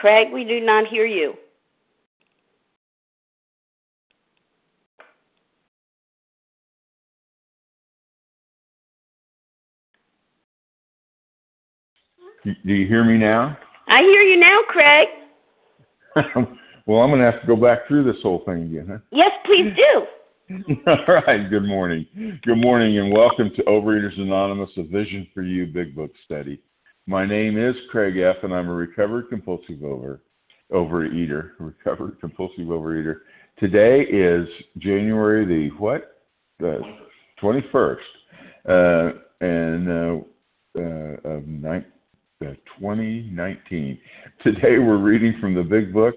Craig, we do not hear you. Do you hear me now? I hear you now, Craig. well, I'm going to have to go back through this whole thing again, huh? Yes, please do. All right. Good morning. Good morning, and welcome to Overeaters Anonymous, a Vision for You Big Book Study. My name is Craig F., and I'm a recovered compulsive over overeater, recovered compulsive overeater. Today is January the what? The 21st, uh, and uh, uh, of 2019. Today we're reading from the Big Book,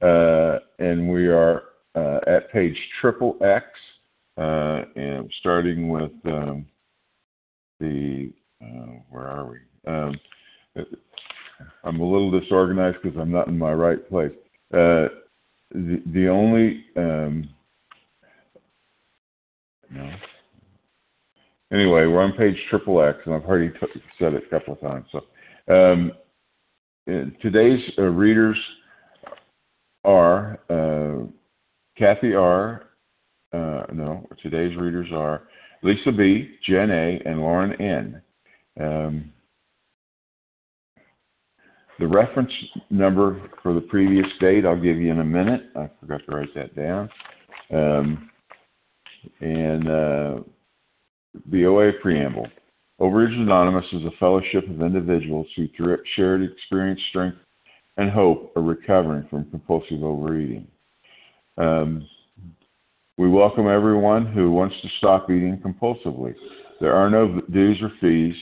uh, and we are uh, at page triple X, uh, and starting with um, the where are we? Um, I'm a little disorganized because I'm not in my right place. Uh, the, the only um, no. Anyway, we're on page triple X, and I've already t- said it a couple of times. So um, today's uh, readers are uh, Kathy R. Uh, no, today's readers are Lisa B., Jen A., and Lauren N. Um, the reference number for the previous date I'll give you in a minute. I forgot to write that down. Um, and uh, the OA preamble. Overeaters Anonymous is a fellowship of individuals who, through shared experience, strength, and hope, are recovering from compulsive overeating. Um, we welcome everyone who wants to stop eating compulsively. There are no dues or fees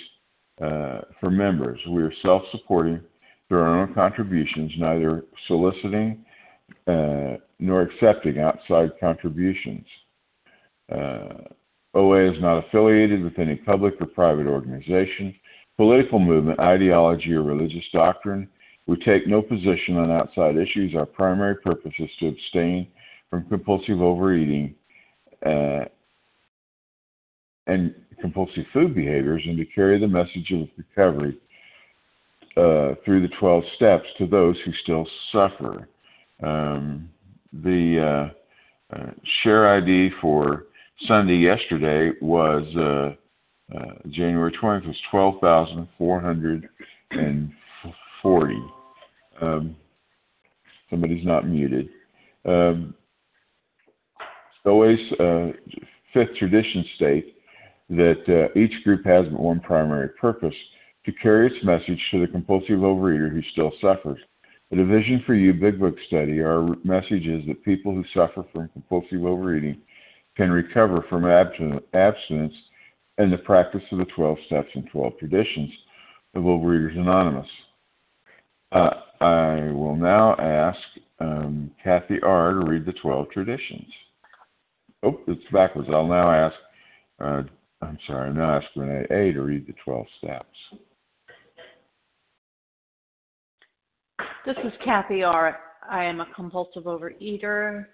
uh, for members. We are self supporting through our own contributions, neither soliciting uh, nor accepting outside contributions. Uh, OA is not affiliated with any public or private organization, political movement, ideology, or religious doctrine. We take no position on outside issues. Our primary purpose is to abstain from compulsive overeating uh, and compulsive food behaviors and to carry the message of recovery uh, through the 12 steps to those who still suffer. Um, the uh, uh share ID for Sunday yesterday was uh, uh, January 20th was 12,440. Um, somebody's not muted. Um, OA's fifth tradition state that each group has one primary purpose to carry its message to the compulsive overeater who still suffers. The A Vision for You Big Book study, our message is that people who suffer from compulsive overeating can recover from abstinence and the practice of the 12 steps and 12 traditions of Overeaters Anonymous. Uh, I will now ask um, Kathy R. to read the 12 traditions. Oh, it's backwards. I'll now ask, uh, I'm sorry, I'll now ask Renee A. to read the 12 steps. This is Kathy R. I am a compulsive overeater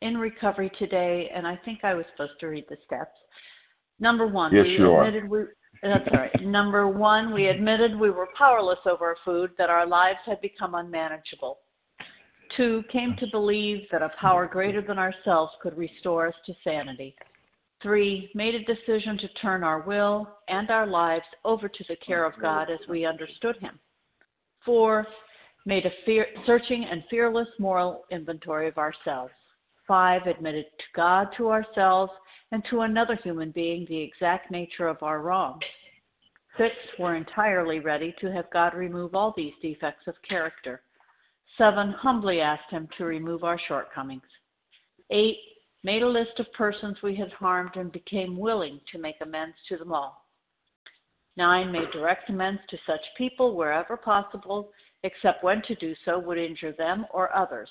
in recovery today, and I think I was supposed to read the steps. Number one, yes, we you admitted are. we that's right. Number one, we admitted we were powerless over our food, that our lives had become unmanageable. Two, came to believe that a power greater than ourselves could restore us to sanity. Three, made a decision to turn our will and our lives over to the care of God as we understood Him. Four, made a fear, searching and fearless moral inventory of ourselves. Five, admitted to God, to ourselves, and to another human being the exact nature of our wrongs. Six, were entirely ready to have God remove all these defects of character. Seven, humbly asked Him to remove our shortcomings. Eight, made a list of persons we had harmed and became willing to make amends to them all. Nine, made direct amends to such people wherever possible, except when to do so would injure them or others.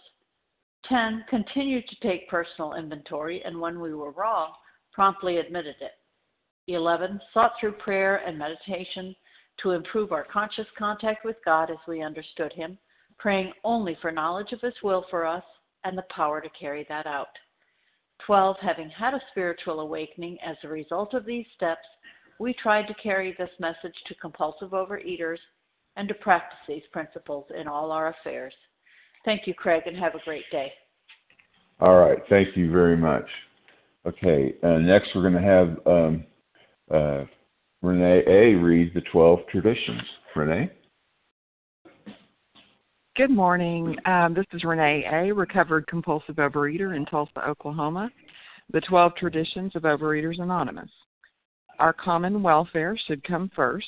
10. Continued to take personal inventory, and when we were wrong, promptly admitted it. 11. Sought through prayer and meditation to improve our conscious contact with God as we understood Him, praying only for knowledge of His will for us and the power to carry that out. 12. Having had a spiritual awakening as a result of these steps, we tried to carry this message to compulsive overeaters and to practice these principles in all our affairs. Thank you, Craig, and have a great day. All right. Thank you very much. Okay. Uh, next, we're going to have um, uh, Renee A. read the 12 traditions. Renee? Good morning. Um, this is Renee A., recovered compulsive overeater in Tulsa, Oklahoma. The 12 traditions of Overeaters Anonymous. Our common welfare should come first.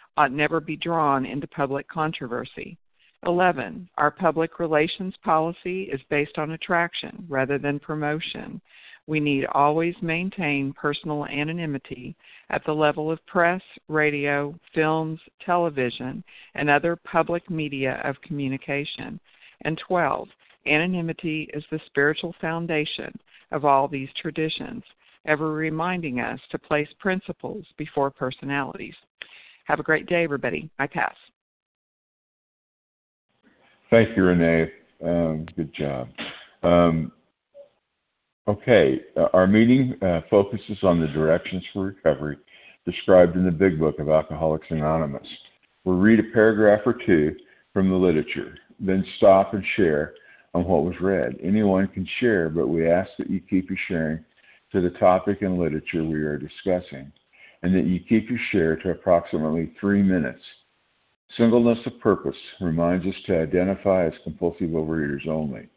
ought never be drawn into public controversy. 11. Our public relations policy is based on attraction rather than promotion. We need always maintain personal anonymity at the level of press, radio, films, television, and other public media of communication. And 12. Anonymity is the spiritual foundation of all these traditions, ever reminding us to place principles before personalities. Have a great day, everybody. I pass. Thank you, Renee. Um, good job. Um, okay, uh, our meeting uh, focuses on the directions for recovery described in the Big Book of Alcoholics Anonymous. We'll read a paragraph or two from the literature, then stop and share on what was read. Anyone can share, but we ask that you keep your sharing to the topic and literature we are discussing and that you keep your share to approximately three minutes. Singleness of purpose reminds us to identify as compulsive overeaters only.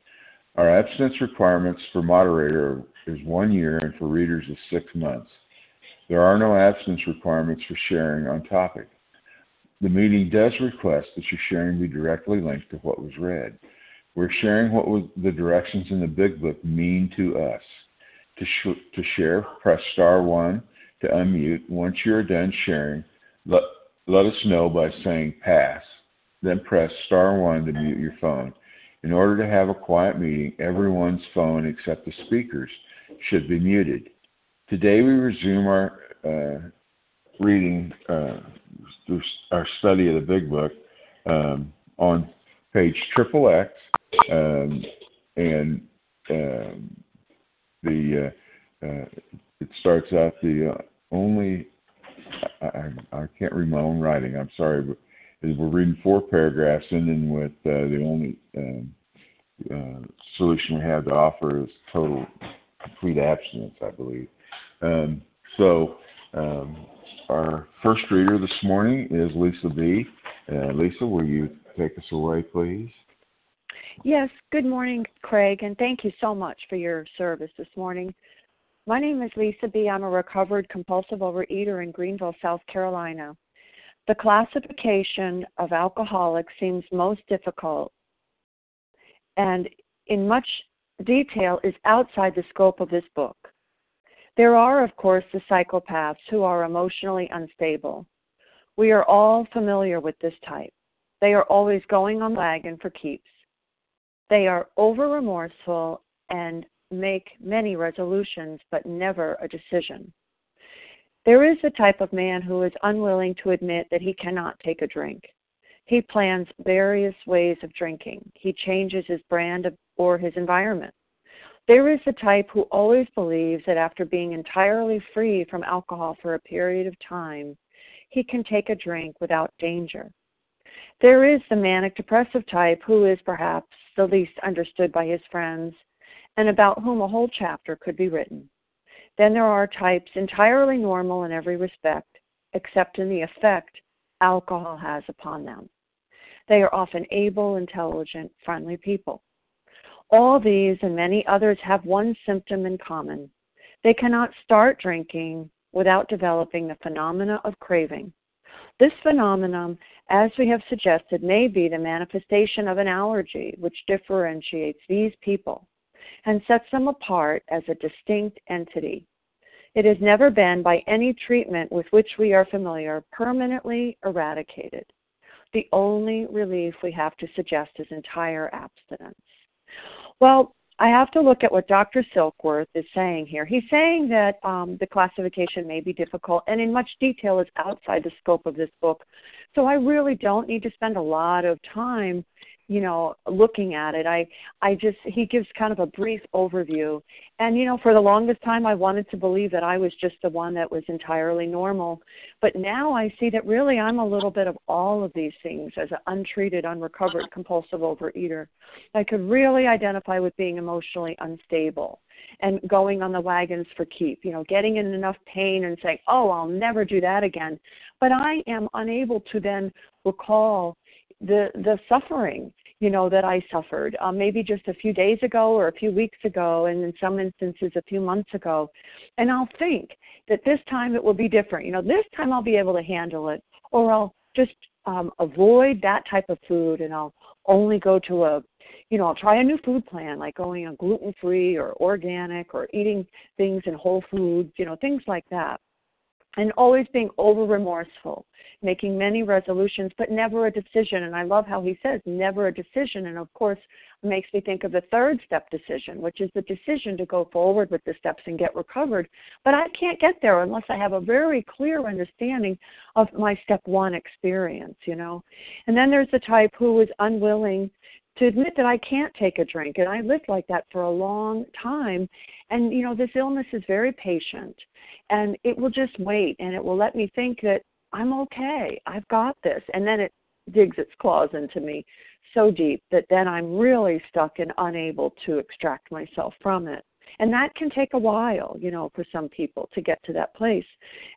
Our abstinence requirements for moderator is one year and for readers is six months. There are no abstinence requirements for sharing on topic. The meeting does request that your sharing be directly linked to what was read. We're sharing what was the directions in the Big Book mean to us. To, sh- to share, press star 1 to unmute. Once you're done sharing, let, let us know by saying pass. Then press star 1 to mute your phone. In order to have a quiet meeting, everyone's phone except the speaker's should be muted. Today we resume our uh, reading, uh, our study of the Big Book um, on page triple X, um, and um, the uh, uh it starts out the uh, only I, I, can't read my own writing. I'm sorry, but we're reading four paragraphs, ending with uh, the only um, uh, solution we have to offer is total complete abstinence, I believe. Um, so um, our first reader this morning is Lisa B. Uh, Lisa, will you take us away, please? Yes. Good morning, Craig, and thank you so much for your service this morning. My name is Lisa B. I'm a recovered compulsive overeater in Greenville, South Carolina. The classification of alcoholics seems most difficult and in much detail is outside the scope of this book. There are, of course, the psychopaths who are emotionally unstable. We are all familiar with this type. They are always going on the wagon for keeps. They are over remorseful and make many resolutions but never a decision. There is a type of man who is unwilling to admit that he cannot take a drink. He plans various ways of drinking. He changes his brand or his environment. There is the type who always believes that after being entirely free from alcohol for a period of time, he can take a drink without danger. There is the manic depressive type who is perhaps the least understood by his friends and about whom a whole chapter could be written. Then there are types entirely normal in every respect, except in the effect alcohol has upon them. They are often able, intelligent, friendly people. All these and many others have one symptom in common. They cannot start drinking without developing the phenomena of craving. This phenomenon, as we have suggested, may be the manifestation of an allergy which differentiates these people and sets them apart as a distinct entity. It has never been, by any treatment with which we are familiar, permanently eradicated. The only relief we have to suggest is entire abstinence. Well, I have to look at what Dr. Silkworth is saying here. He's saying that um, the classification may be difficult and in much detail is outside the scope of this book. So I really don't need to spend a lot of time you know looking at it. I i just he gives kind of a brief overview. And you know for the longest time i wanted to believe that i was just the one that was entirely normal. But now i see that really i'm a little bit of all of these things as an untreated unrecovered compulsive overeater. I could really identify with being emotionally unstable and going on the wagons for keep you know getting in enough pain and saying oh i'll never do that again. But i am unable to then recall the the suffering you know that I suffered um, maybe just a few days ago or a few weeks ago and in some instances a few months ago. And I'll think that this time it will be different. You know this time I'll be able to handle it or I'll just um, avoid that type of food and I'll only go to a you know I'll try a new food plan like going on gluten free or organic or eating things in whole foods you know things like that and always being over remorseful, making many resolutions, but never a decision. And I love how he says, never a decision. And of course, makes me think of the third step decision, which is the decision to go forward with the steps and get recovered. But I can't get there unless I have a very clear understanding of my step one experience, you know. And then there's the type who is unwilling to admit that I can't take a drink. And I lived like that for a long time. And, you know, this illness is very patient and it will just wait and it will let me think that I'm okay. I've got this. And then it digs its claws into me so deep that then I'm really stuck and unable to extract myself from it. And that can take a while, you know, for some people to get to that place.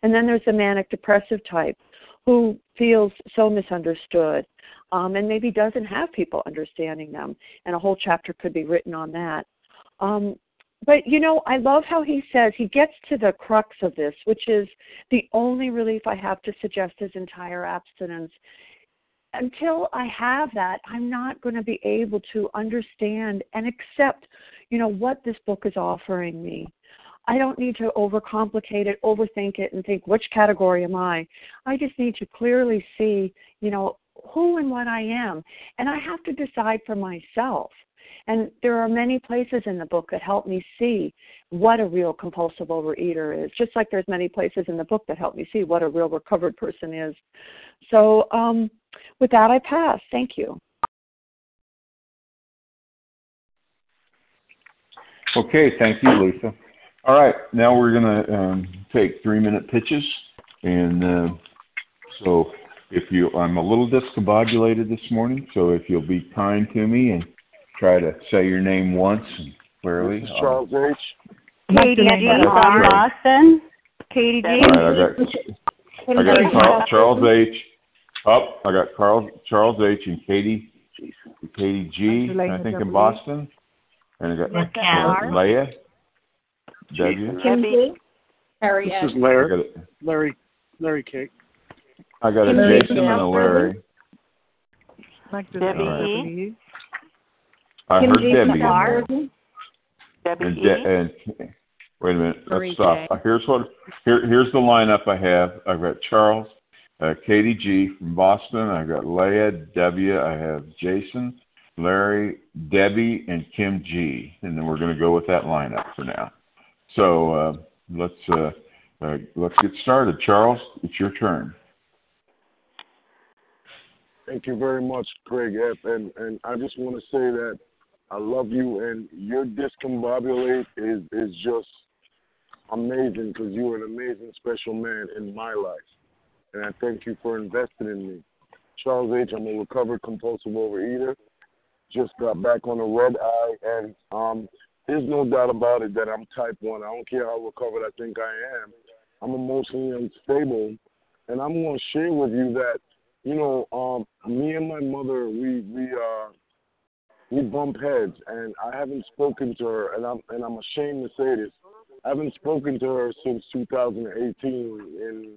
And then there's the manic depressive type who feels so misunderstood um, and maybe doesn't have people understanding them. And a whole chapter could be written on that. Um, but you know, I love how he says he gets to the crux of this, which is the only relief I have to suggest is entire abstinence. Until I have that, I'm not going to be able to understand and accept, you know, what this book is offering me. I don't need to overcomplicate it, overthink it, and think which category am I. I just need to clearly see, you know, who and what I am. And I have to decide for myself. And there are many places in the book that help me see what a real compulsive overeater is, just like there's many places in the book that help me see what a real recovered person is. So um, with that, I pass. Thank you. Okay, thank you, Lisa. All right, now we're going to um, take three minute pitches. And uh, so if you, I'm a little discombobulated this morning, so if you'll be kind to me and try to say your name once and clearly. This is Charles H. Katie G from Boston. Katie G. All right, I got, I got Charles, Charles H. Up, oh, I got Carl, Charles H. and Katie, Katie G. I think in Boston, and I got uh, Leah, W. Kim B. Harry This is I Larry. a, Larry. Larry K. I got a Jason and a Larry. Like Debbie know E. Debbie. I Kim heard G. Debbie. in there. Debbie And. De- and wait a minute, let's stop. Uh, Here's what here here's the lineup I have. I've got Charles, uh, Katie G from Boston. I've got Leah W. I have Jason, Larry, Debbie, and Kim G. And then we're going to go with that lineup for now. So uh, let's uh, uh, let's get started. Charles, it's your turn. Thank you very much, Craig F. And and I just want to say that I love you, and your discombobulate is is just amazing because you're an amazing special man in my life, and I thank you for investing in me. Charles H. I'm a recovered compulsive overeater. Just got back on the red eye, and um, there's no doubt about it that I'm type one. I don't care how recovered I think I am. I'm emotionally unstable, and I'm going to share with you that you know, um, me and my mother, we we uh we bump heads, and I haven't spoken to her, and I'm and I'm ashamed to say this. I haven't spoken to her since 2018 in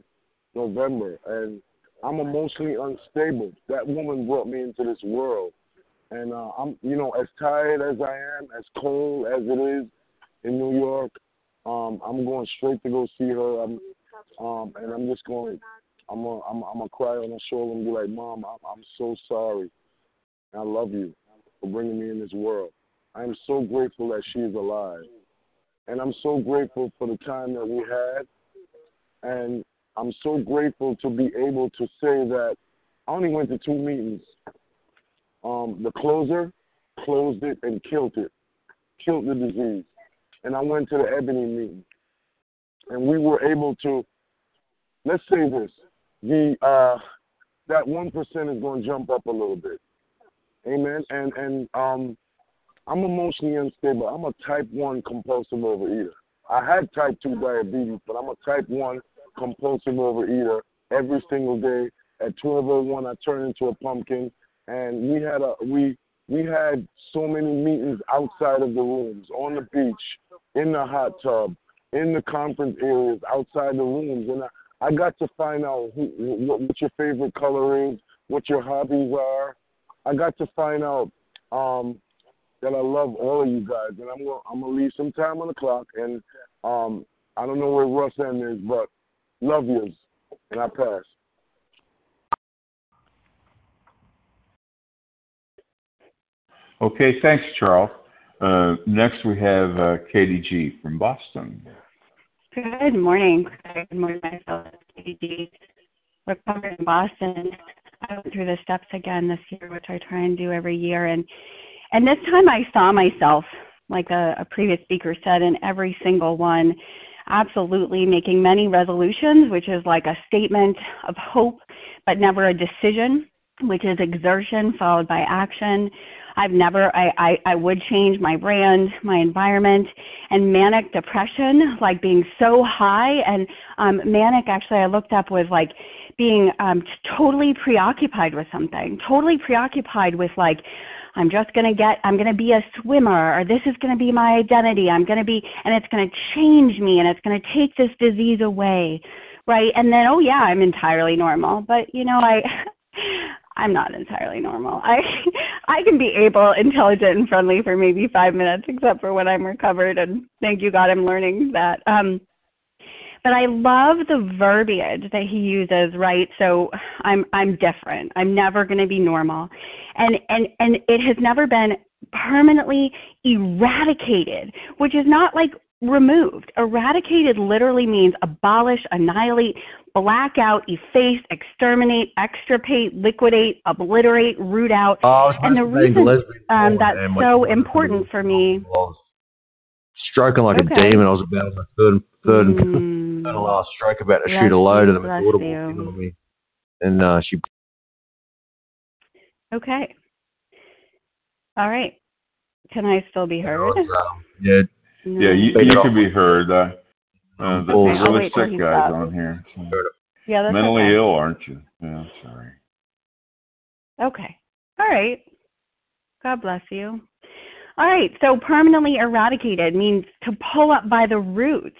November, and I'm emotionally unstable. That woman brought me into this world, and uh, I'm, you know, as tired as I am, as cold as it is in New York, um, I'm going straight to go see her. I'm, um, and I'm just going I'm gonna I'm, I'm gonna cry on her shoulder and be like, Mom, I'm, I'm so sorry. I love you for bringing me in this world. I am so grateful that she is alive, and I'm so grateful for the time that we had, and I'm so grateful to be able to say that I only went to two meetings. Um, the closer closed it and killed it, killed the disease, and I went to the Ebony meeting, and we were able to. Let's say this: the uh, that one percent is going to jump up a little bit. Amen. And and um, I'm emotionally unstable. I'm a type one compulsive overeater. I had type two diabetes, but I'm a type one compulsive overeater every single day. At 12:01, I turned into a pumpkin, and we had a we we had so many meetings outside of the rooms, on the beach, in the hot tub, in the conference areas, outside the rooms, and I, I got to find out who, what your favorite color is, what your hobbies are. I got to find out um, that I love all of you guys, and I'm gonna I'm gonna leave some time on the clock, and um, I don't know where Russ M is, but love yous, and I pass. Okay, thanks, Charles. Uh, next, we have uh, Katie G from Boston. Good morning. Good morning, myself, KG. Recovered in Boston. I went through the steps again this year, which I try and do every year, and and this time I saw myself, like a, a previous speaker said, in every single one. Absolutely making many resolutions, which is like a statement of hope, but never a decision, which is exertion followed by action. I've never, I, I, I would change my brand, my environment, and manic depression, like being so high. And um, manic, actually, I looked up was like being um, totally preoccupied with something, totally preoccupied with like, I'm just going to get, I'm going to be a swimmer, or this is going to be my identity. I'm going to be, and it's going to change me, and it's going to take this disease away, right? And then, oh yeah, I'm entirely normal. But you know, I, I'm not entirely normal. I I can be able, intelligent, and friendly for maybe five minutes, except for when I'm recovered. And thank you, God, I'm learning that. Um, but I love the verbiage that he uses. Right, so I'm I'm different. I'm never going to be normal, and and and it has never been permanently eradicated, which is not like removed. Eradicated literally means abolish, annihilate, black out, efface, exterminate, extirpate, liquidate, obliterate, root out. Oh, and the reason um, that's so important for me. Stroking like Okay. a demon. I was about my third, third and Mm, third and last stroke, about to Bless shoot a load, you, and then my bless daughter walked you. in on me, and uh, she okay. All right. Can I still be heard? was, um, yeah, No. Yeah, you, you can be heard. Uh, uh, the Okay, I'll really sick guys stops. on here. So. Yeah, that's Mentally okay. ill, aren't you? Yeah, sorry. Okay. All right. God bless you. All right. So permanently eradicated means to pull up by the roots.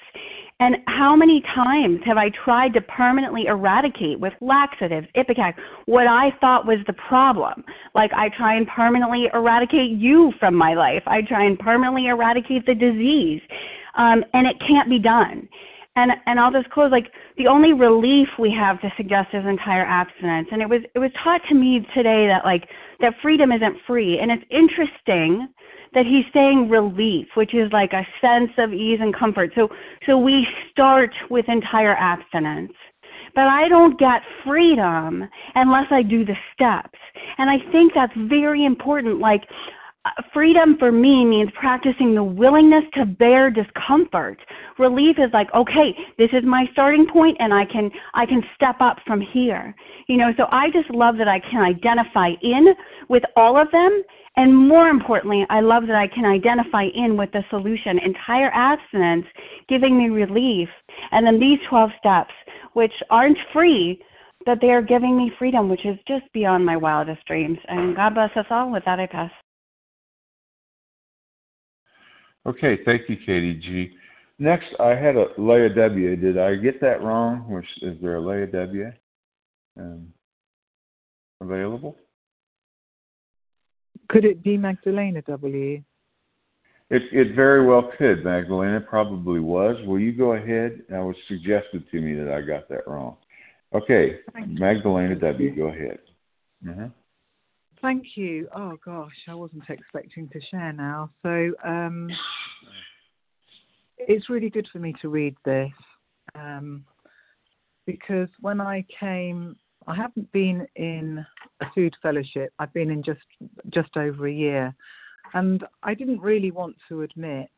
And how many times have I tried to permanently eradicate with laxatives, Ipecac, what I thought was the problem? Like I try and permanently eradicate you from my life. I try and permanently eradicate the disease. Um, and it can't be done. And and I'll just close like the only relief we have to suggest is entire abstinence. And it was it was taught to me today that like that freedom isn't free. And it's interesting that he's saying relief, which is like a sense of ease and comfort. So so we start with entire abstinence. but I don't get freedom unless I do the steps. And I think that's very important. Like, uh, freedom for me means practicing the willingness to bear discomfort relief is like okay this is my starting point and i can i can step up from here you know so i just love that i can identify in with all of them and more importantly i love that i can identify in with the solution entire abstinence giving me relief and then these 12 steps which aren't free but they are giving me freedom which is just beyond my wildest dreams and god bless us all with that i pass Okay, thank you, Katie G. Next, I had a Leah W. Did I get that wrong? Is there a Leah W. Um, available? Could it be Magdalena W? It it very well could, Magdalena. Probably was. Will you go ahead? That was suggested to me that I got that wrong. Okay, Magdalena W. Go ahead. Mm-hmm. Thank you. Oh gosh, I wasn't expecting to share now. So um, it's really good for me to read this um, because when I came, I haven't been in a food fellowship. I've been in just just over a year, and I didn't really want to admit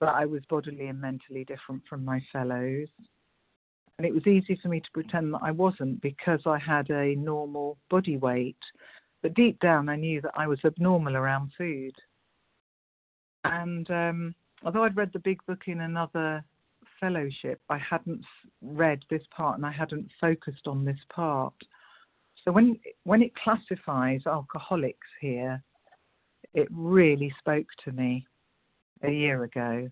that I was bodily and mentally different from my fellows. And it was easy for me to pretend that I wasn't because I had a normal body weight. But deep down, I knew that I was abnormal around food. And um, although I'd read the big book in another fellowship, I hadn't read this part and I hadn't focused on this part. So when when it classifies alcoholics here, it really spoke to me a year ago.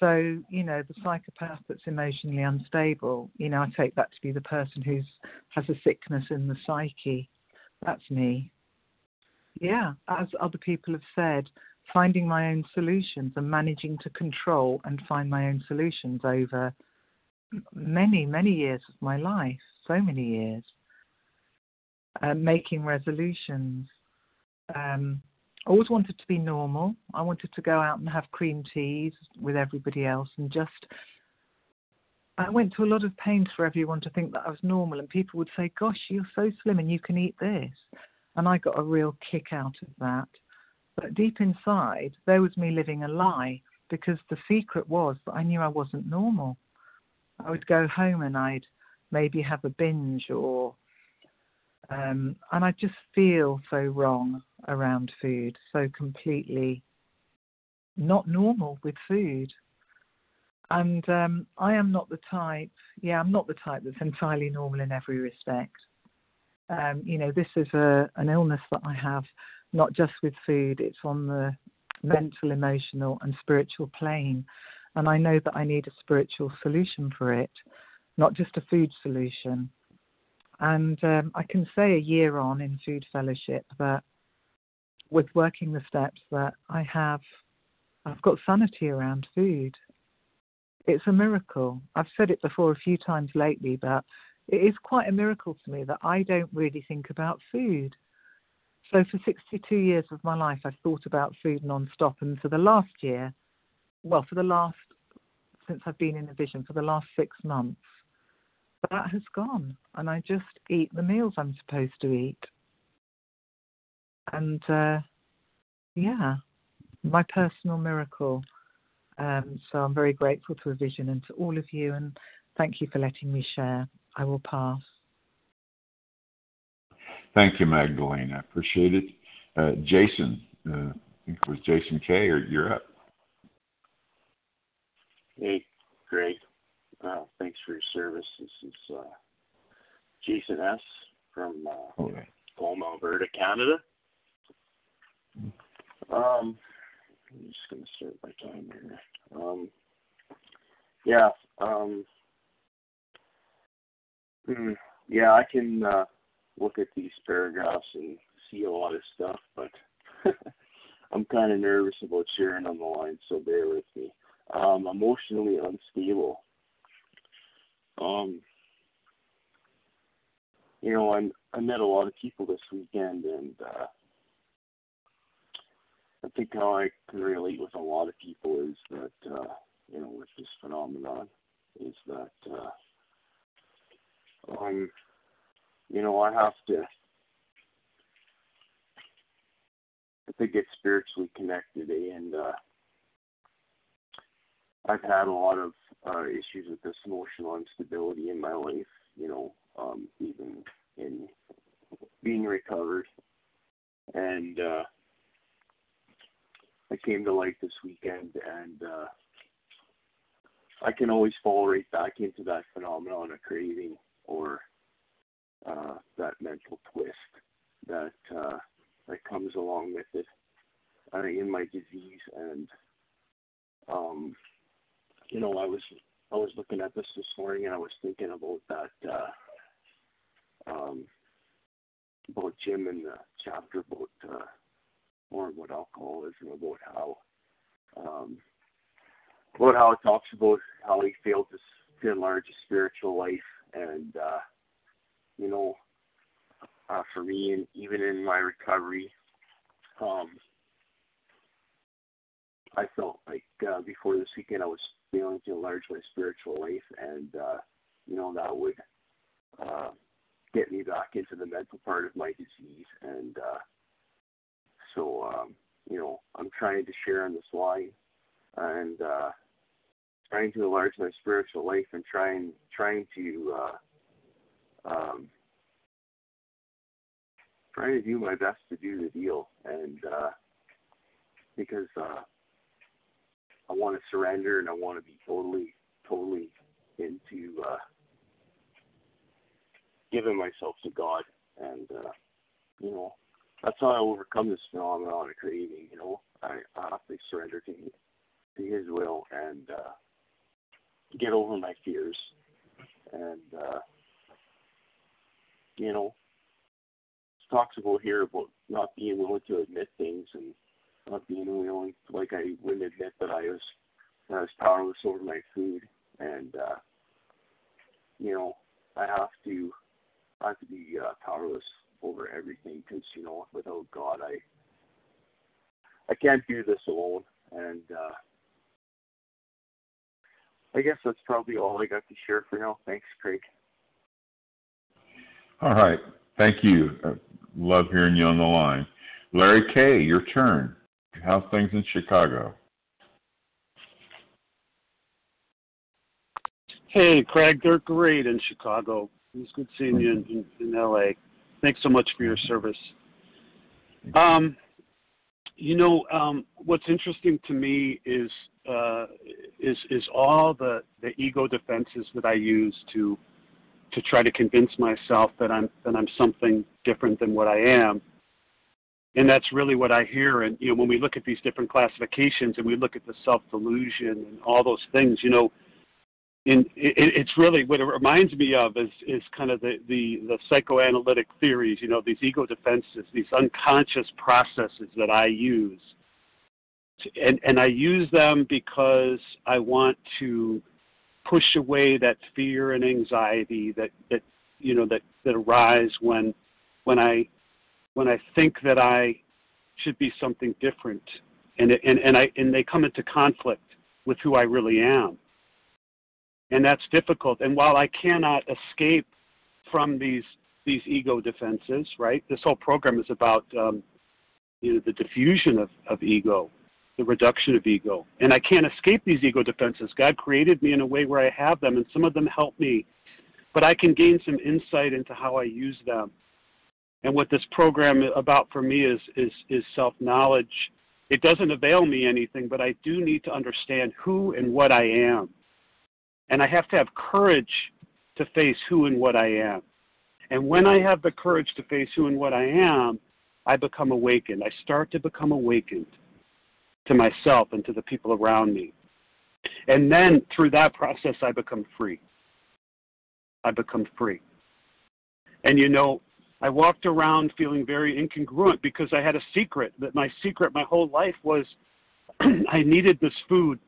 So, you know, the psychopath that's emotionally unstable, you know, I take that to be the person who's has a sickness in the psyche. That's me. Yeah, as other people have said, finding my own solutions and managing to control and find my own solutions over many, many years of my life, so many years. Uh, making resolutions, um, I always wanted to be normal. I wanted to go out and have cream teas with everybody else and just. I went to a lot of pains for everyone to think that I was normal, and people would say, Gosh, you're so slim and you can eat this. And I got a real kick out of that. But deep inside, there was me living a lie because the secret was that I knew I wasn't normal. I would go home and I'd maybe have a binge or um, and I just feel so wrong around food, so completely not normal with food. And um, I am not the type, yeah, I'm not the type that's entirely normal in every respect. Um, you know, this is a, an illness that I have, not just with food, it's on the mental, emotional, and spiritual plane. And I know that I need a spiritual solution for it, not just a food solution. And um, I can say a year on in Food Fellowship that with working the steps that I have, I've got sanity around food. It's a miracle. I've said it before a few times lately, but it is quite a miracle to me that I don't really think about food. So for 62 years of my life, I've thought about food non-stop, and for the last year, well, for the last since I've been in the vision, for the last six months, that has gone, and I just eat the meals I'm supposed to eat. And uh, yeah, my personal miracle. Um, so I'm very grateful to a vision and to all of you, and thank you for letting me share. I will pass. Thank you, Magdalene. I appreciate it. Uh, Jason, uh, I think it was Jason K. Or you're up. Hey, Greg. Uh, thanks for your service. This is uh, Jason S. from uh, okay. Alberta, Canada. Um, I'm just going to start my time here. Um, yeah. Um, hmm, yeah, I can uh, look at these paragraphs and see a lot of stuff, but I'm kind of nervous about sharing on the line, so bear with me. Um, emotionally unstable. Um, you know, I I met a lot of people this weekend, and uh, I think how I can relate with a lot of people is that uh, you know with this phenomenon is that uh, um, you know, I have to, to get spiritually connected, and uh, I've had a lot of uh, issues with this emotional instability in my life. You know, um, even in being recovered, and uh, I came to light this weekend, and uh, I can always fall right back into that phenomenon of craving or uh, that mental twist that uh, that comes along with it uh, in my disease. And um, you know, I was I was looking at this this morning, and I was thinking about that uh, um, about Jim in the chapter about uh, or what alcoholism, about how um, about how it talks about how he failed to, to enlarge his spiritual life, and uh, you know, uh, for me, and even in my recovery, um, I felt like uh, before this weekend I was failing to enlarge my spiritual life, and uh, you know that would uh, get me back into the mental part of my disease, and uh, so um, you know I'm trying to share on this line, and uh, trying to enlarge my spiritual life, and trying trying to uh, um, trying to do my best to do the deal, and uh, because uh, I want to surrender and I want to be totally, totally into uh, giving myself to God, and uh, you know that's how I overcome this phenomenon of craving. You know, I, I have to surrender to to His will and uh, get over my fears, and uh, you know talks about here about not being willing to admit things and not being willing, like I wouldn't admit that I was I was powerless over my food, and uh, you know I have to I have to be uh, powerless over everything because you know without God I I can't do this alone, and uh, I guess that's probably all I got to share for now. Thanks, Craig. All right. Thank you. Uh, love hearing you on the line. Larry K., your turn. How's things in Chicago? Hey, Craig, they're great in Chicago. It was good seeing you in, in, in LA. Thanks so much for your service. Um, you know, um, what's interesting to me is uh, is is all the the ego defenses that I use to to try to convince myself that I'm that I'm something different than what I am. And that's really what I hear. And you know, when we look at these different classifications and we look at the self delusion and all those things, you know, in it, it's really what it reminds me of is is kind of the, the the psychoanalytic theories. You know, these ego defenses, these unconscious processes that I use, and and I use them because I want to push away that fear and anxiety that that you know that that arise when when I when I think that I should be something different. And and and I and they come into conflict with who I really am. And that's difficult. And while I cannot escape from these these ego defenses right this whole program is about um, you know the diffusion of, of ego the reduction of ego. And I can't escape these ego defenses. God created me in a way where I have them, and some of them help me. But I can gain some insight into how I use them. And what this program is about for me is is is self knowledge. It doesn't avail me anything, but I do need to understand who and what I am. And I have to have courage to face who and what I am. And when I have the courage to face who and what I am, I become awakened. I start to become awakened to myself and to the people around me. And then through that process, I become free. I become free. And you know, I walked around feeling very incongruent because I had a secret that my secret my whole life was I needed this food.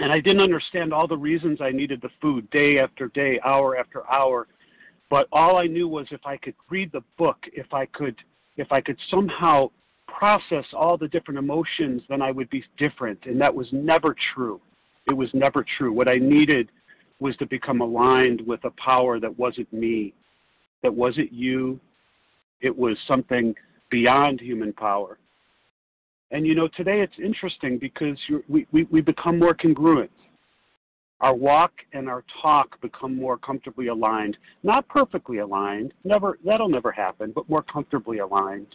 And I didn't understand all the reasons I needed the food day after day, hour after hour. But all I knew was if I could read the book, if I could if I could somehow process all the different emotions, then I would be different. And that was never true. It was never true. What I needed was to become aligned with a power that wasn't me, that wasn't you. It was something beyond human power. And you know, today it's interesting because we, we, we become more congruent. Our walk and our talk become more comfortably aligned. Not perfectly aligned, never that'll never happen, but more comfortably aligned.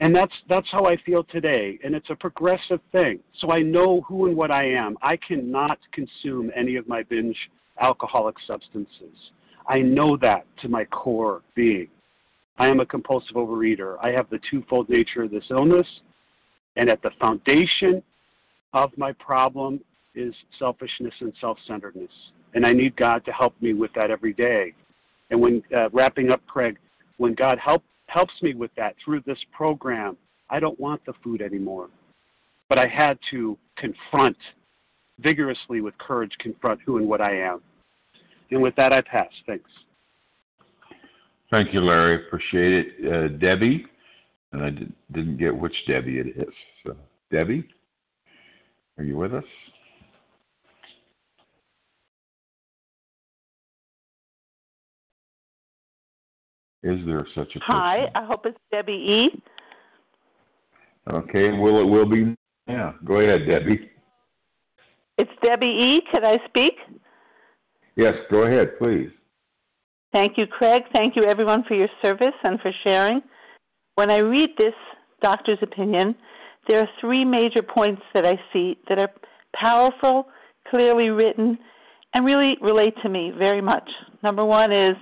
And that's that's how I feel today. And it's a progressive thing. So I know who and what I am. I cannot consume any of my binge alcoholic substances. I know that to my core being. I am a compulsive overeater. I have the twofold nature of this illness, and at the foundation of my problem is selfishness and self-centeredness. And I need God to help me with that every day. And when uh, wrapping up, Craig, when God help, helps me with that through this program, I don't want the food anymore. But I had to confront vigorously with courage, confront who and what I am. And with that, I pass. Thanks. Thank you, Larry. Appreciate it. Uh, Debbie, and I did, didn't get which Debbie it is. So, Debbie, are you with us? Is there such a person? Hi, I hope it's Debbie E. Okay, well, it will be. Yeah, go ahead, Debbie. It's Debbie E. Can I speak? Yes, go ahead, please. Thank you, Craig. Thank you, everyone, for your service and for sharing. When I read this doctor's opinion, there are three major points that I see that are powerful, clearly written, and really relate to me very much. Number one is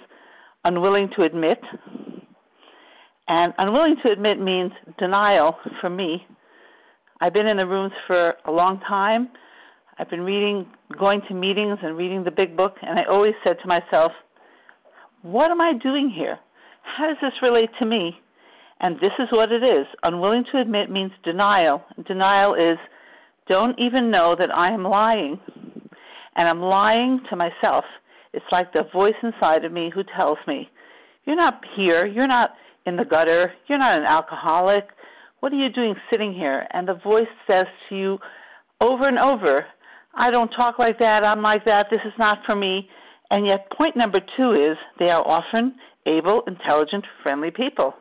unwilling to admit. And unwilling to admit means denial for me. I've been in the rooms for a long time. I've been reading, going to meetings and reading the big book, and I always said to myself, What am I doing here? How does this relate to me? And this is what it is. Unwilling to admit means denial. Denial is don't even know that I am lying. And I'm lying to myself. It's like the voice inside of me who tells me, You're not here. You're not in the gutter. You're not an alcoholic. What are you doing sitting here? And the voice says to you over and over, I don't talk like that. I'm like that. This is not for me. And yet, point number two is they are often able, intelligent, friendly people,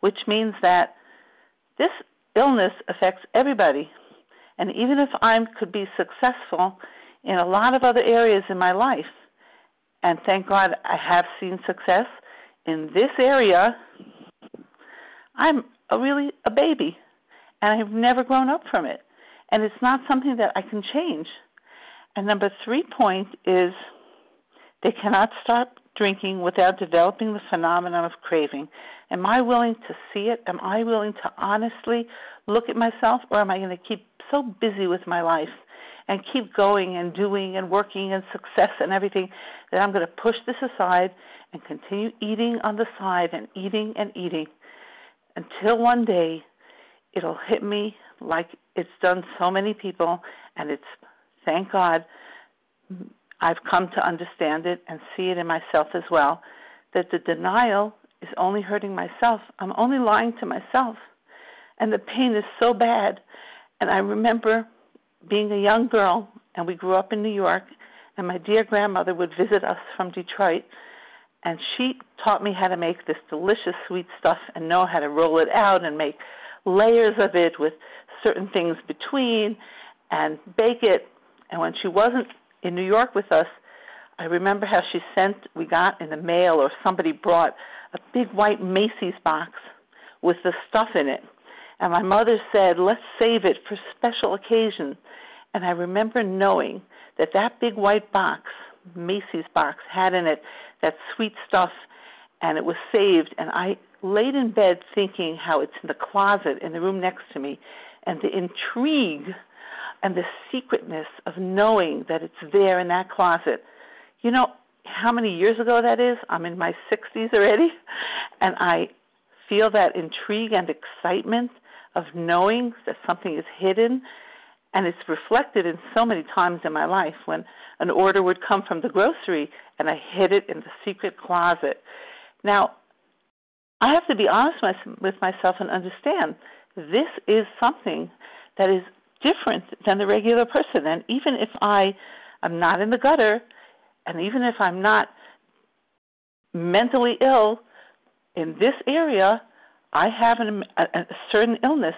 which means that this illness affects everybody. And even if I could be successful in a lot of other areas in my life, and thank God I have seen success in this area. I'm a really a baby, and I've never grown up from it, and it's not something that I can change. And number three point is they cannot stop drinking without developing the phenomenon of craving. Am I willing to see it? Am I willing to honestly look at myself, or am I going to keep so busy with my life and keep going and doing and working and success and everything that I'm going to push this aside and continue eating on the side and eating and eating until one day it'll hit me like it's done so many people and it's thank God I've come to understand it and see it in myself as well that the denial is only hurting myself. I'm only lying to myself. And the pain is so bad. And I remember being a young girl, and we grew up in New York, and my dear grandmother would visit us from Detroit, and she taught me how to make this delicious sweet stuff and know how to roll it out and make layers of it with certain things between and bake it. And when she wasn't in New York with us, I remember how she sent, we got in the mail or somebody brought a big white Macy's box with the stuff in it. And my mother said, let's save it for special occasions. And I remember knowing that that big white box, Macy's box, had in it that sweet stuff and it was saved. And I laid in bed thinking how it's in the closet in the room next to me and the intrigue and the secretness of knowing that it's there in that closet. You know how many years ago that is? I'm in my 60s already, and I feel that intrigue and excitement of knowing that something is hidden. And it's reflected in so many times in my life when an order would come from the grocery and I hid it in the secret closet. Now, I have to be honest with myself and understand this is something that is different than the regular person. And even if I I'm not in the gutter, and even if I'm not mentally ill in this area, I have an, a, a certain illness,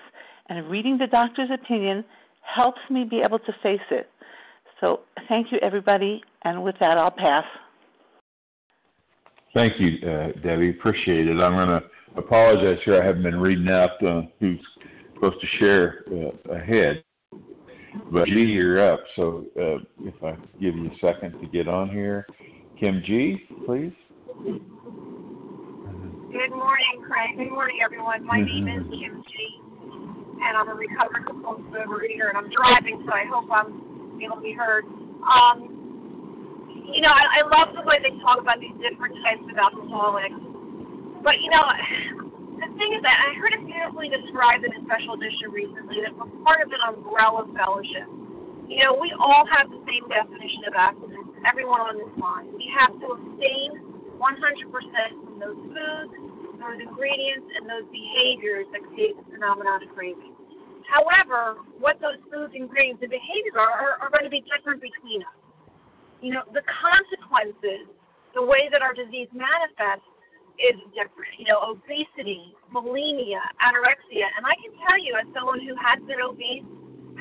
and reading the doctor's opinion helps me be able to face it. So thank you, everybody, and with that, I'll pass. Thank you, uh, Debbie. Appreciate it. I'm going to apologize here. I haven't been reading out uh, who's supposed to share uh, ahead. But G, you're up. So uh, if I give you a second to get on here, Kim G, please. Good morning, Craig. Good morning, everyone. My name is Kim G, and I'm a recovered compulsive overeater, and I'm driving, so I hope I'm able to be heard. Um, you know, I, I love the way they talk about these different types of alcoholics. But, you know, the thing is that I heard it beautifully described in a special edition recently that we're part of an umbrella fellowship. You know, we all have the same definition of abstinence, everyone on this line. We have to abstain 100% from those foods, those ingredients, and those behaviors that create the phenomenon of craving. However, what those foods, ingredients, and behaviors are, are, are going to be different between us you know, the consequences, the way that our disease manifests is different. You know, obesity, bulimia, anorexia. And I can tell you, as someone who has been obese,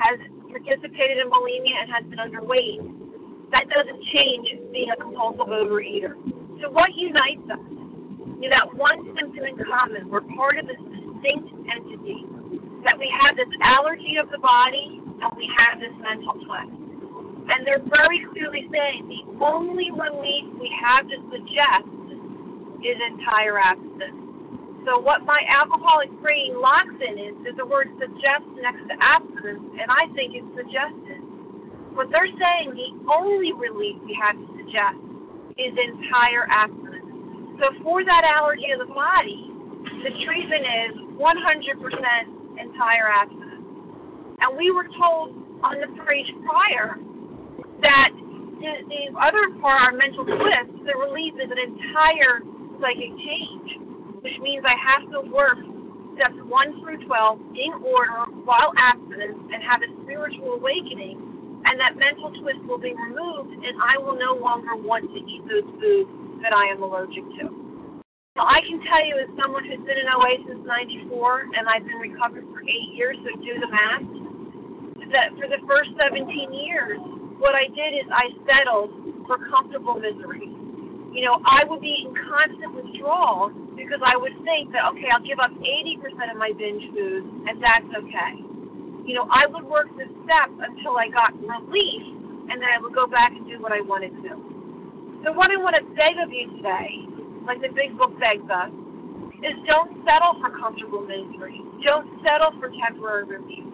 has participated in bulimia, and has been underweight, that doesn't change being a compulsive overeater. So, what unites us? You that one symptom in common. We're part of this distinct entity. That we have this allergy of the body, and we have this mental twist. And they're very clearly saying the only relief we have to suggest is entire abstinence. So what my alcoholic brain locks in is, is the word suggest next to abstinence, and I think it's suggested. But they're saying the only relief we have to suggest is entire abstinence. So for that allergy of the body, the treatment is 100% entire abstinence. And we were told on the page prior that the, the other part, our mental twist, the relief is an entire psychic change, which means I have to work steps 1 through 12 in order while abstinent and have a spiritual awakening, and that mental twist will be removed, and I will no longer want to eat those foods that I am allergic to. Now, I can tell you, as someone who's been in OA since 94, and I've been recovered for eight years, so do the math, that for the first 17 years, what I did is I settled for comfortable misery. You know, I would be in constant withdrawal because I would think that, okay, I'll give up 80% of my binge food and that's okay. You know, I would work this step until I got relief and then I would go back and do what I wanted to. So, what I want to beg of you today, like the big book begs us, is don't settle for comfortable misery. Don't settle for temporary relief.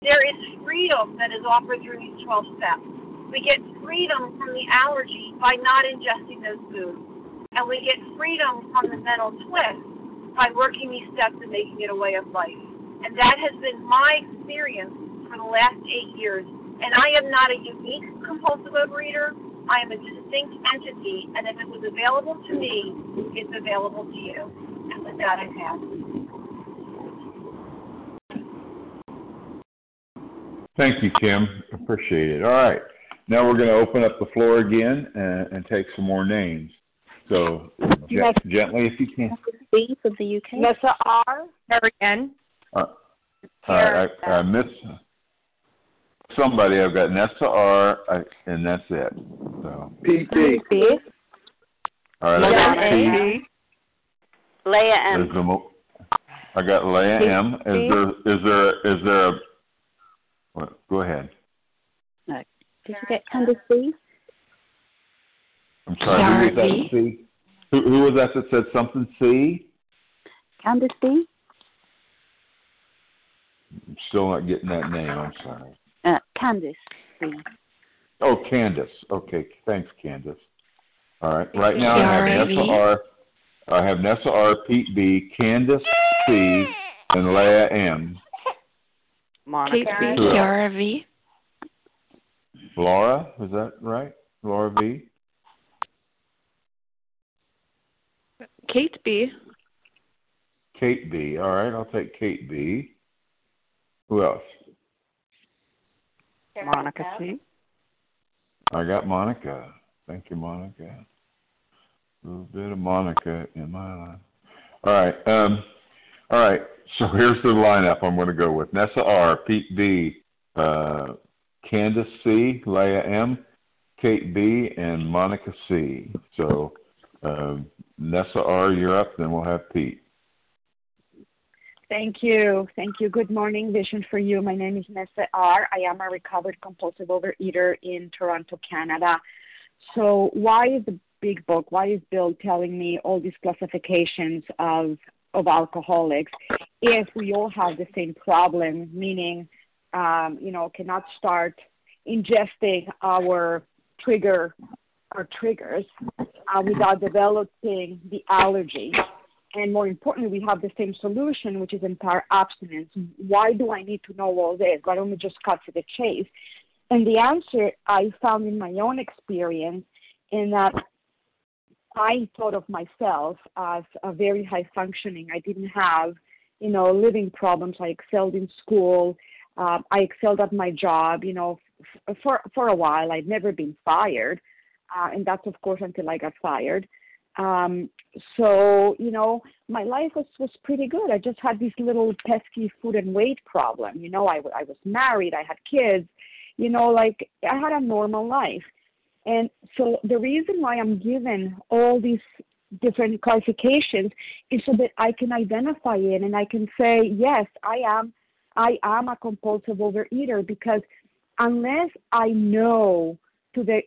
There is freedom that is offered through these 12 steps. We get freedom from the allergy by not ingesting those foods. And we get freedom from the mental twist by working these steps and making it a way of life. And that has been my experience for the last eight years. And I am not a unique compulsive overeater. I am a distinct entity, and if it was available to me, it's available to you. And with that, I pass. Thank you, Kim. Appreciate it. All right. Now we're going to open up the floor again and, and take some more names. So ge- gently, if you can. B from the UK. Nessa R. Terry N. Uh, I, I, I miss somebody. I've got Nessa R, I, and that's it. So. PT. B. All right, I got P. Leah M. Is the mo- I got Leah M. Is there is there is there a what, go ahead. Did you get Candice B? I'm sorry, who was that C? Who, who was that that said something C? Candice B? I'm still not getting that name, I'm sorry. Uh, Candice B. Oh, Candice. Okay, thanks, Candice. All right. Right now I have Nessa R. I have Nessa R, Pete B, Candice C, and Leah M. Monica. Kate B. Who V. Laura, is that right? Laura V. Kate B. Kate B. All right, I'll take Kate B. Who else? Monica C. I got Monica. Thank you, Monica. A little bit of Monica in my life. All right. Um, all right. So here's the lineup I'm going to go with: Nessa R, Pete B, uh, Candace C, Leah M, Kate B, and Monica C. So um, Nessa R, you're up. Then we'll have Pete. Thank you. Thank you. Good morning, Vision for You. My name is Nessa R. I am a recovered compulsive overeater in Toronto, Canada. So, why is the big book? Why is Bill telling me all these classifications of of alcoholics if we all have the same problem, meaning, um, you know, cannot start ingesting our trigger, our triggers, uh, without developing the allergy and more importantly, we have the same solution, which is entire abstinence. Why do I need to know all this? Why don't we just cut to the chase? And the answer I found in my own experience in that I thought of myself as a very high functioning. I didn't have, you know, living problems. I excelled in school. Uh, I excelled at my job. You know, f- for for a while, I'd never been fired, uh, and that's of course until I got fired. Um, so you know, my life was was pretty good. I just had this little pesky food and weight problem. You know, I I was married, I had kids. You know, like I had a normal life. And so the reason why I'm given all these different qualifications is so that I can identify it and I can say, yes, I am I am a compulsive overeater because unless I know to the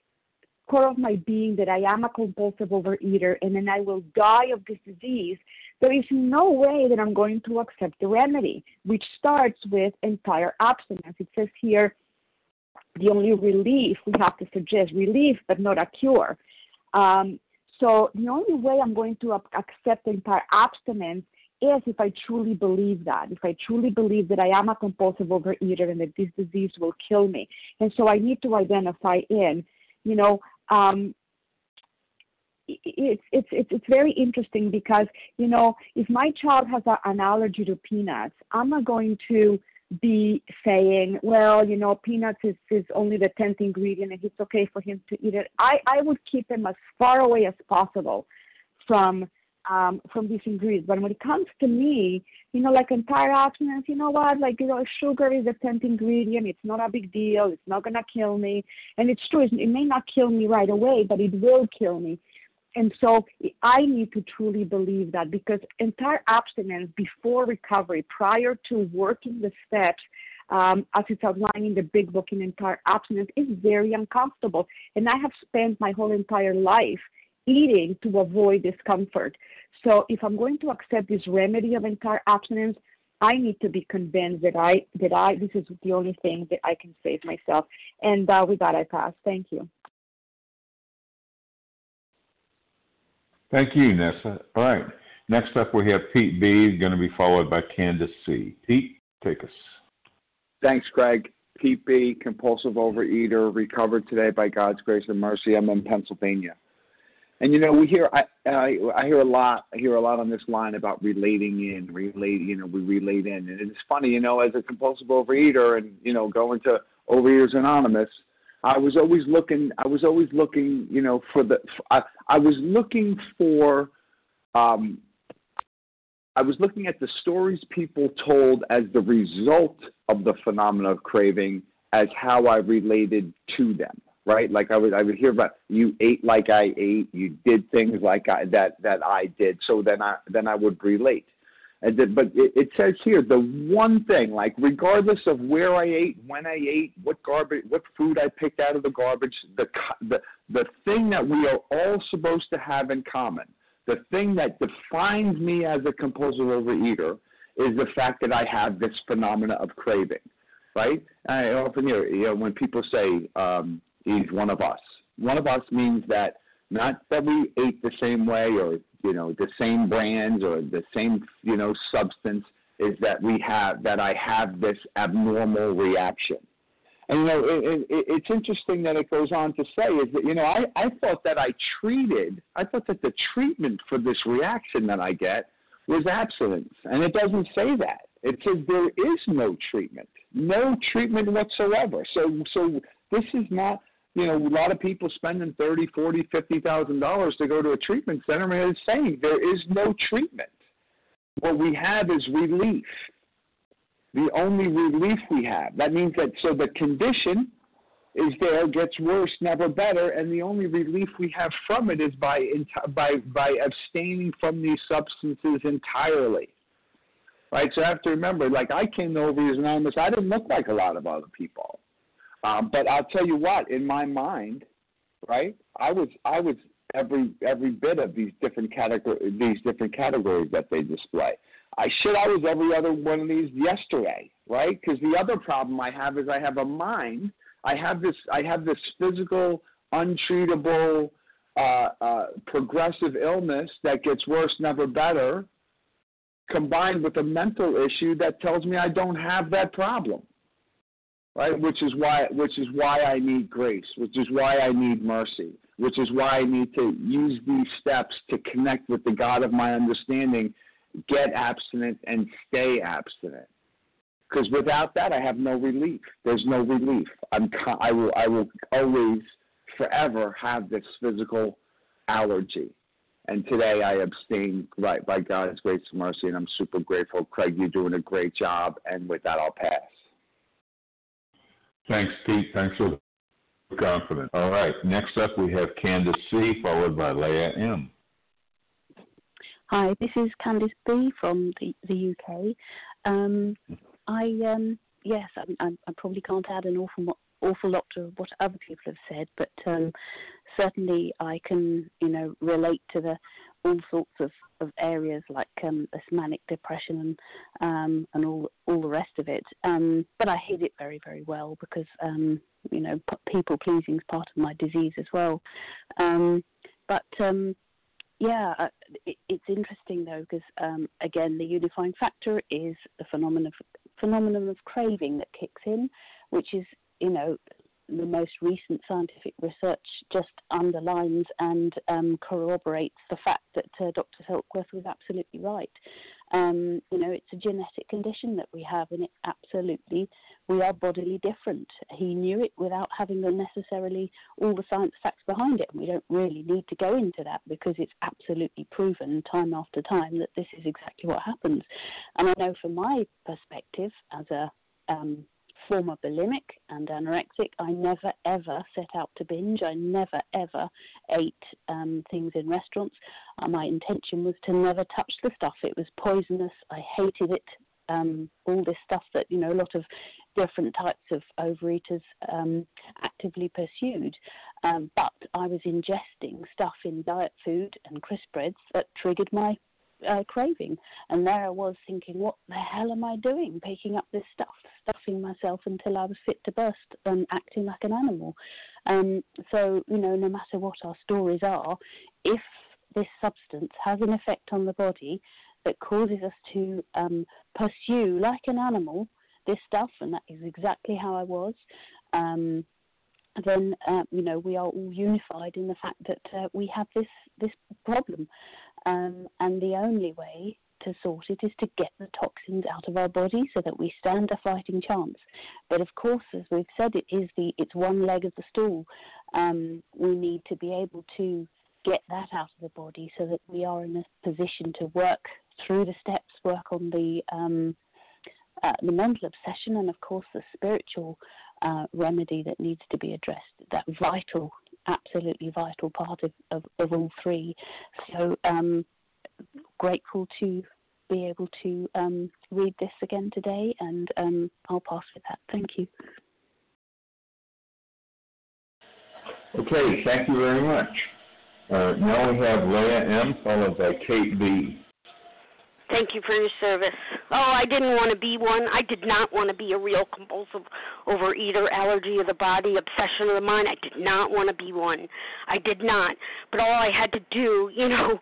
core of my being that I am a compulsive overeater and then I will die of this disease, there is no way that I'm going to accept the remedy, which starts with entire abstinence. It says here, the only relief we have to suggest relief, but not a cure. Um, so the only way I'm going to accept entire abstinence is if I truly believe that, if I truly believe that I am a compulsive overeater and that this disease will kill me. And so I need to identify in, you know, um, it's it's it's it's very interesting because you know if my child has a, an allergy to peanuts, I'm not going to be saying, well, you know, peanuts is, is only the tenth ingredient and it's okay for him to eat it. I I would keep him as far away as possible from um, from these ingredients. But when it comes to me, you know, like entire abstinence, you know what? Like, you know, sugar is a tenth ingredient. It's not a big deal. It's not gonna kill me. And it's true. It may not kill me right away, but it will kill me. And so I need to truly believe that because entire abstinence before recovery, prior to working the steps, um, as it's outlined in the big book in entire abstinence, is very uncomfortable. And I have spent my whole entire life eating to avoid discomfort. So if I'm going to accept this remedy of entire abstinence, I need to be convinced that I that I this is the only thing that I can save myself. And uh, with that, I pass. Thank you. Thank you, Nessa. All right. Next up, we have Pete B. Going to be followed by Candace C. Pete, take us. Thanks, Craig. Pete B. Compulsive overeater, recovered today by God's grace and mercy. I'm in Pennsylvania. And you know, we hear I, I I hear a lot I hear a lot on this line about relating in, relate you know, we relate in. And it's funny, you know, as a compulsive overeater and, you know, going to Overeaters Anonymous, I was always looking I was always looking, you know, for the I, I was looking for um I was looking at the stories people told as the result of the phenomena of craving as how I related to them right? Like I would I would hear about you ate like I ate, you did things like I that that I did. So then I then I would relate. And the, but it, it says here the one thing, like regardless of where I ate, when I ate, what garbage, what food I picked out of the garbage, the the the thing that we are all supposed to have in common, the thing that defines me as a compulsive overeater, is the fact that I have this phenomena of craving, right? I often hear, you know, when people say, um, he's one of us. One of us means that not that we ate the same way or you know the same brands or the same you know substance is that we have that I have this abnormal reaction. And you know it, it, it's interesting that it goes on to say is that you know I, I thought that I treated I thought that the treatment for this reaction that I get was abstinence, and it doesn't say that. It says there is no treatment, no treatment whatsoever. So so this is not you know, a lot of people spending thirty, forty, fifty thousand dollars to go to a treatment center, and it's saying there is no treatment. What we have is relief. The only relief we have. That means that so the condition is there, gets worse, never better, and the only relief we have from it is by by by abstaining from these substances entirely. Right. So I have to remember, like I came to Overeaters Anonymous, I didn't look like a lot of other people. Um, but I'll tell you what, in my mind, right, I was I was every every bit of these different category these different categories that they display. I should I was every other one of these yesterday, right? Because the other problem I have is I have a mind. I have this I have this physical, untreatable, uh, uh, progressive illness that gets worse, never better, combined with a mental issue that tells me I don't have that problem right? Which is why which is why I need grace, which is why I need mercy, which is why I need to use these steps to connect with the God of my understanding, get abstinent and stay abstinent. Because without that, I have no relief. There's no relief. I'm I will I will always forever have this physical allergy. And today I abstain right by God's grace and mercy, and I'm super grateful. Craig, you're doing a great job. And with that, I'll pass. Thanks, Pete. Thanks for the confidence. All right. Next up, we have Candace C, followed by Leah M. Hi, this is Candice B from the, the UK. Um, I um, yes, I, I, I, probably can't add an awful awful lot to what other people have said, but um, certainly I can you know relate to the all sorts of, of areas like um, this manic depression and um, and all all the rest of it. Um, but I hid it very very well because um, you know p- people pleasing is part of my disease as well. Um, but um, yeah, uh, it, it's interesting though because um, again the unifying factor is the phenomenon of phenomenon of craving that kicks in, which is you know the most recent scientific research just underlines and um, corroborates the fact that uh, Dr. Silkworth was absolutely right. Um, you know, it's a genetic condition that we have, and it absolutely we are bodily different. He knew it without having necessarily all the science facts behind it, and we don't really need to go into that because it's absolutely proven time after time that this is exactly what happens. And I know from my perspective as a um, former bulimic and anorexic. I never ever set out to binge. I never ever ate um, things in restaurants. Uh, my intention was to never touch the stuff. It was poisonous. I hated it. Um, all this stuff that you know a lot of different types of overeaters um, actively pursued. Um, but I was ingesting stuff in diet food and crisp breads that triggered my uh, craving. And there I was thinking, what the hell am I doing? Picking up this stuff, stuffing myself until I was fit to burst and acting like an animal. Um, so, you know, no matter what our stories are, if this substance has an effect on the body that causes us to um, pursue, like an animal, this stuff, and that is exactly how I was. Um, then uh, you know we are all unified in the fact that uh, we have this this problem, um, and the only way to sort it is to get the toxins out of our body so that we stand a fighting chance. But of course, as we've said, it is the it's one leg of the stool. Um, we need to be able to get that out of the body so that we are in a position to work through the steps, work on the um, uh, the mental obsession, and of course the spiritual uh, remedy that needs to be addressed. That vital absolutely vital part of, of, of all three. So um, grateful to be able to um, read this again today, and um, I'll pass with that. Thank you. Okay, thank you very much. Uh, now we have Leah M. followed by Kate B. Thank you for your service. Oh, I didn't want to be one. I did not want to be a real compulsive overeater, allergy of the body, obsession of the mind. I did not want to be one. I did not. But all I had to do, you know,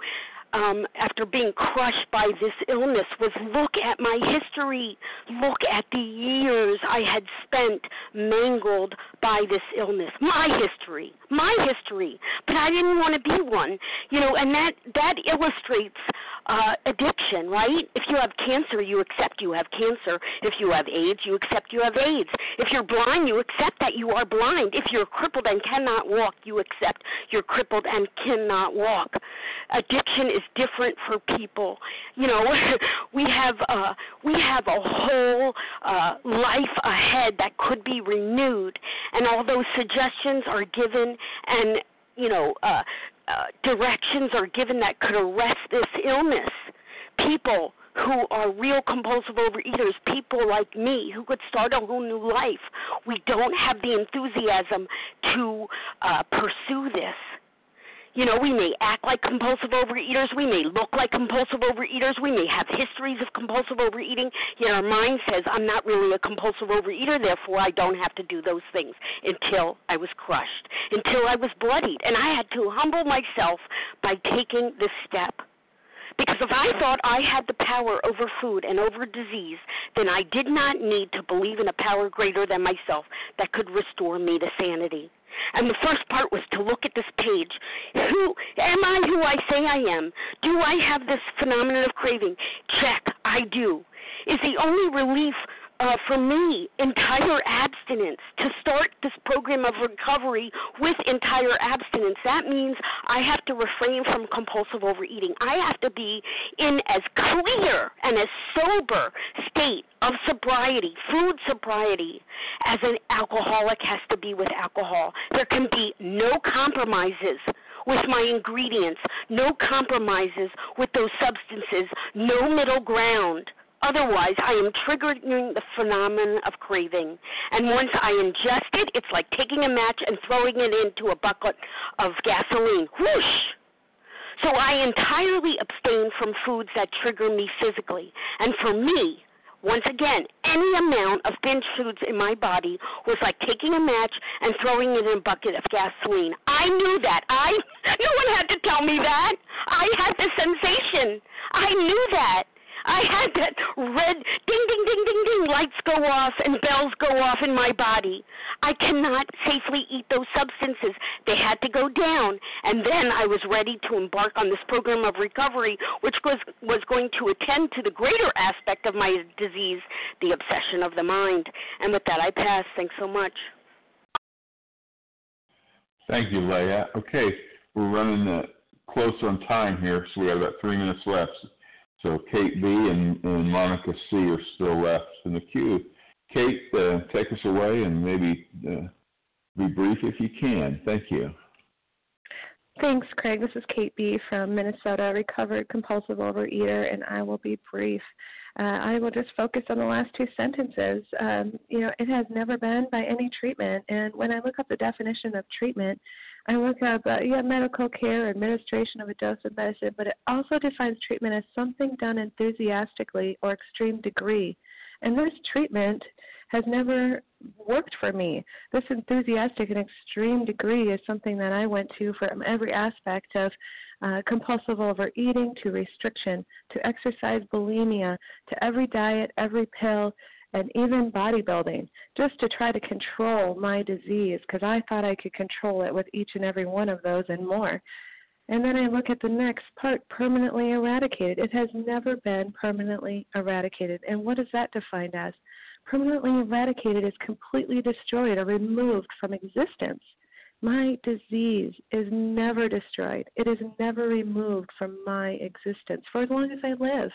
um, after being crushed by this illness was look at my history. Look at the years I had spent mangled by this illness. My history, my history. But I didn't want to be one, you know. And that that illustrates uh, addiction, right? If you have cancer, you accept you have cancer. If you have AIDS, you accept you have AIDS. If you're blind, you accept that you are blind. If you're crippled and cannot walk, you accept you're crippled and cannot walk. Addiction is different for people. You know, we have uh, we have a whole uh, life ahead that could be renewed, and all those suggestions are given and you know uh, uh, directions are given that could arrest this illness. People who are real compulsive overeaters, people like me who could start a whole new life. We don't have the enthusiasm to uh, pursue this. You know, we may act like compulsive overeaters, we may look like compulsive overeaters, we may have histories of compulsive overeating, yet our mind says, I'm not really a compulsive overeater, therefore I don't have to do those things until I was crushed, until I was bloodied. And I had to humble myself by taking this step. Because if I thought I had the power over food and over disease, then I did not need to believe in a power greater than myself that could restore me to sanity. And the first part was to look at this page. Who am I who I say I am? Do I have this phenomenon of craving? Check, I do. Is the only relief uh, for me, entire abstinence, to start this program of recovery with entire abstinence, that means I have to refrain from compulsive overeating. I have to be in as clear and as sober state of sobriety, food sobriety, as an alcoholic has to be with alcohol. There can be no compromises with my ingredients, no compromises with those substances, no middle ground. Otherwise, I am triggering the phenomenon of craving. And once I ingest it, it's like taking a match and throwing it into a bucket of gasoline. Whoosh! So I entirely abstain from foods that trigger me physically. And for me, once again, any amount of binge foods in my body was like taking a match and throwing it in a bucket of gasoline. I knew that. I no one had to tell me that. I had the sensation. I knew that. I had that red ding ding ding ding ding lights go off and bells go off in my body. I cannot safely eat those substances. They had to go down and then I was ready to embark on this program of recovery which was was going to attend to the greater aspect of my disease, the obsession of the mind. And with that I pass. Thanks so much. Thank you, Leah. Okay, we're running uh, close on time here, so we have about three minutes left. So Kate B and, and Monica C are still left in the queue. Kate, uh, take us away and maybe uh, be brief if you can. Thank you. Thanks, Craig. This is Kate B from Minnesota, recovered compulsive overeater, and I will be brief. Uh, I will just focus on the last two sentences. Um, you know, it has never been by any treatment, and when I look up the definition of treatment, I work up uh, yeah medical care, administration of a dose of medicine, but it also defines treatment as something done enthusiastically or extreme degree. And this treatment has never worked for me. This enthusiastic and extreme degree is something that I went to from every aspect of uh, compulsive overeating to restriction to exercise bulimia to every diet, every pill, and even bodybuilding just to try to control my disease because I thought I could control it with each and every one of those and more. And then I look at the next part permanently eradicated. It has never been permanently eradicated. And what is that defined as? Permanently eradicated is completely destroyed or removed from existence. My disease is never destroyed. It is never removed from my existence for as long as I live.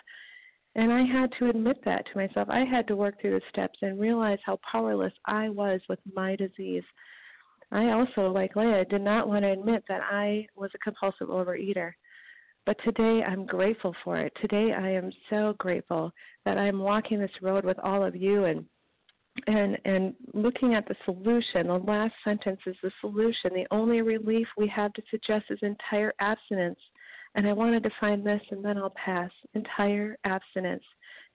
And I had to admit that to myself. I had to work through the steps and realize how powerless I was with my disease. I also, like Leah, did not want to admit that I was a compulsive overeater. But today I'm grateful for it. Today I am so grateful that I'm walking this road with all of you and and and looking at the solution. The last sentence is the solution. The only relief we have to suggest is entire abstinence and I wanted to find this, and then I'll pass. Entire abstinence,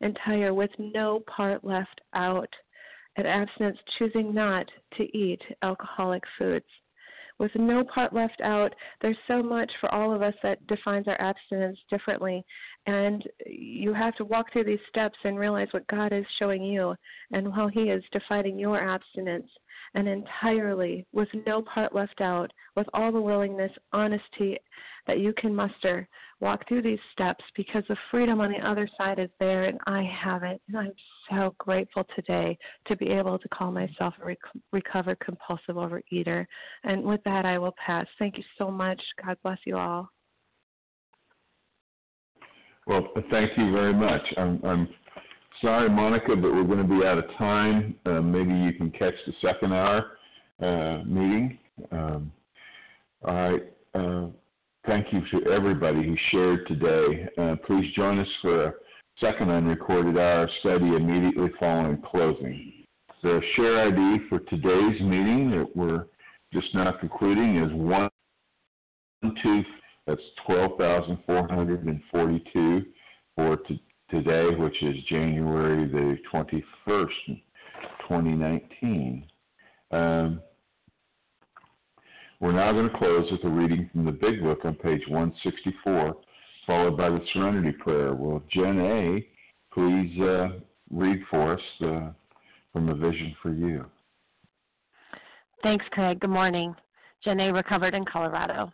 entire with no part left out. At abstinence, choosing not to eat alcoholic foods. with no part left out. There's so much for all of us that defines our abstinence differently. And you have to walk through these steps and realize what God is showing you and how He is defining your abstinence. And entirely, with no part left out, with all the willingness, honesty that you can muster, walk through these steps because the freedom on the other side is there and I have it. And I'm so grateful today to be able to call myself a rec- recovered compulsive overeater. And with that, I will pass. Thank you so much. God bless you all. Well, thank you very much. I'm, I'm sorry, Monica, but we're going to be out of time. Uh, maybe you can catch the second hour uh, meeting. Um, uh, thank you to everybody who shared today. Uh, please join us for a second unrecorded hour study immediately following closing. The share ID for today's meeting that we're just now concluding is one two. That's twelve thousand four hundred and forty-two for t- today, which is January the twenty-first, twenty nineteen. Um, we're now going to close with a reading from the Big Book on page 164, followed by the Serenity Prayer. Will Jen A. please uh, read for us uh, from A Vision for You? Thanks, Craig. Good morning. Jen A. recovered in Colorado.